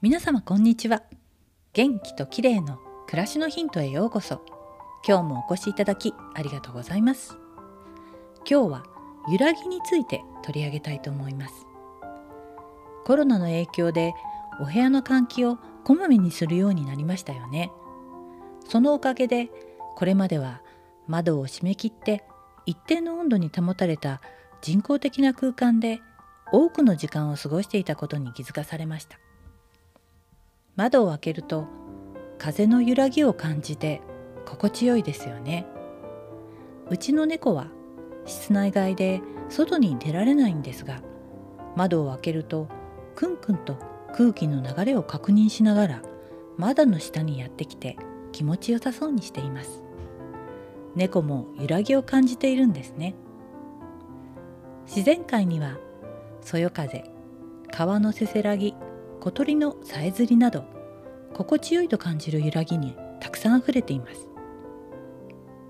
皆様こんにちは。元気と綺麗の暮らしのヒントへようこそ。今日もお越しいただきありがとうございます。今日は揺らぎについて取り上げたいと思います。コロナの影響でお部屋の換気をこまめにするようになりましたよね。そのおかげでこれまでは窓を閉め切って一定の温度に保たれた人工的な空間で多くの時間を過ごしていたことに気づかされました。窓を開けると風の揺らぎを感じて心地よいですよね。うちの猫は室内外で外に出られないんですが窓を開けるとくんくんと空気の流れを確認しながら窓の下にやってきて気持ちよさそうにしています。猫も揺らぎを感じているんですね。自然界にはそよ風川のせせらぎ小鳥のさえずりなど心地よいと感じる揺らぎにたくさんあふれています。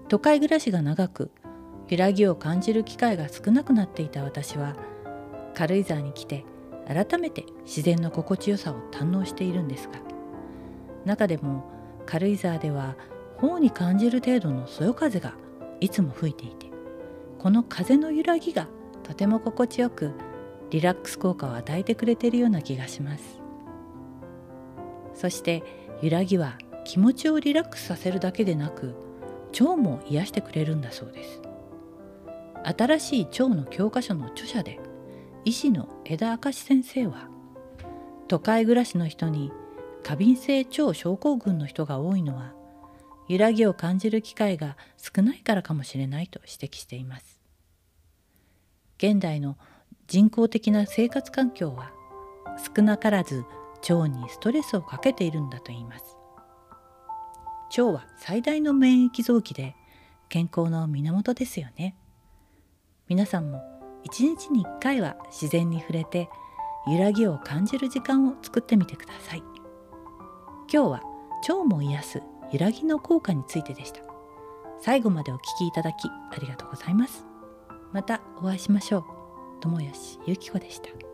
都会暮らしが長く揺らぎを感じる機会が少なくなっていた私は軽井沢に来て改めて自然の心地よさを堪能しているんですが中でも軽井沢では頬に感じる程度のそよ風がいつも吹いていてこの風の揺らぎがとても心地よくリラックス効果を与えてくれているような気がします。そして揺らぎは気持ちをリラックスさせるだけでなく腸も癒してくれるんだそうです。新しい腸の教科書の著者で医師の枝明先生は都会暮らしの人に過敏性腸症候群の人が多いのは揺らぎを感じる機会が少ないからかもしれないと指摘しています。現代の人工的な生活環境は少なからず腸にストレスをかけているんだと言います。腸は最大の免疫臓器で健康の源ですよね。皆さんも一日に1回は自然に触れて揺らぎを感じる時間を作ってみてください。今日は腸も癒す揺らぎの効果についてでした。最後までお聞きいただきありがとうございます。またお会いしましょう。友吉ゆき子でした。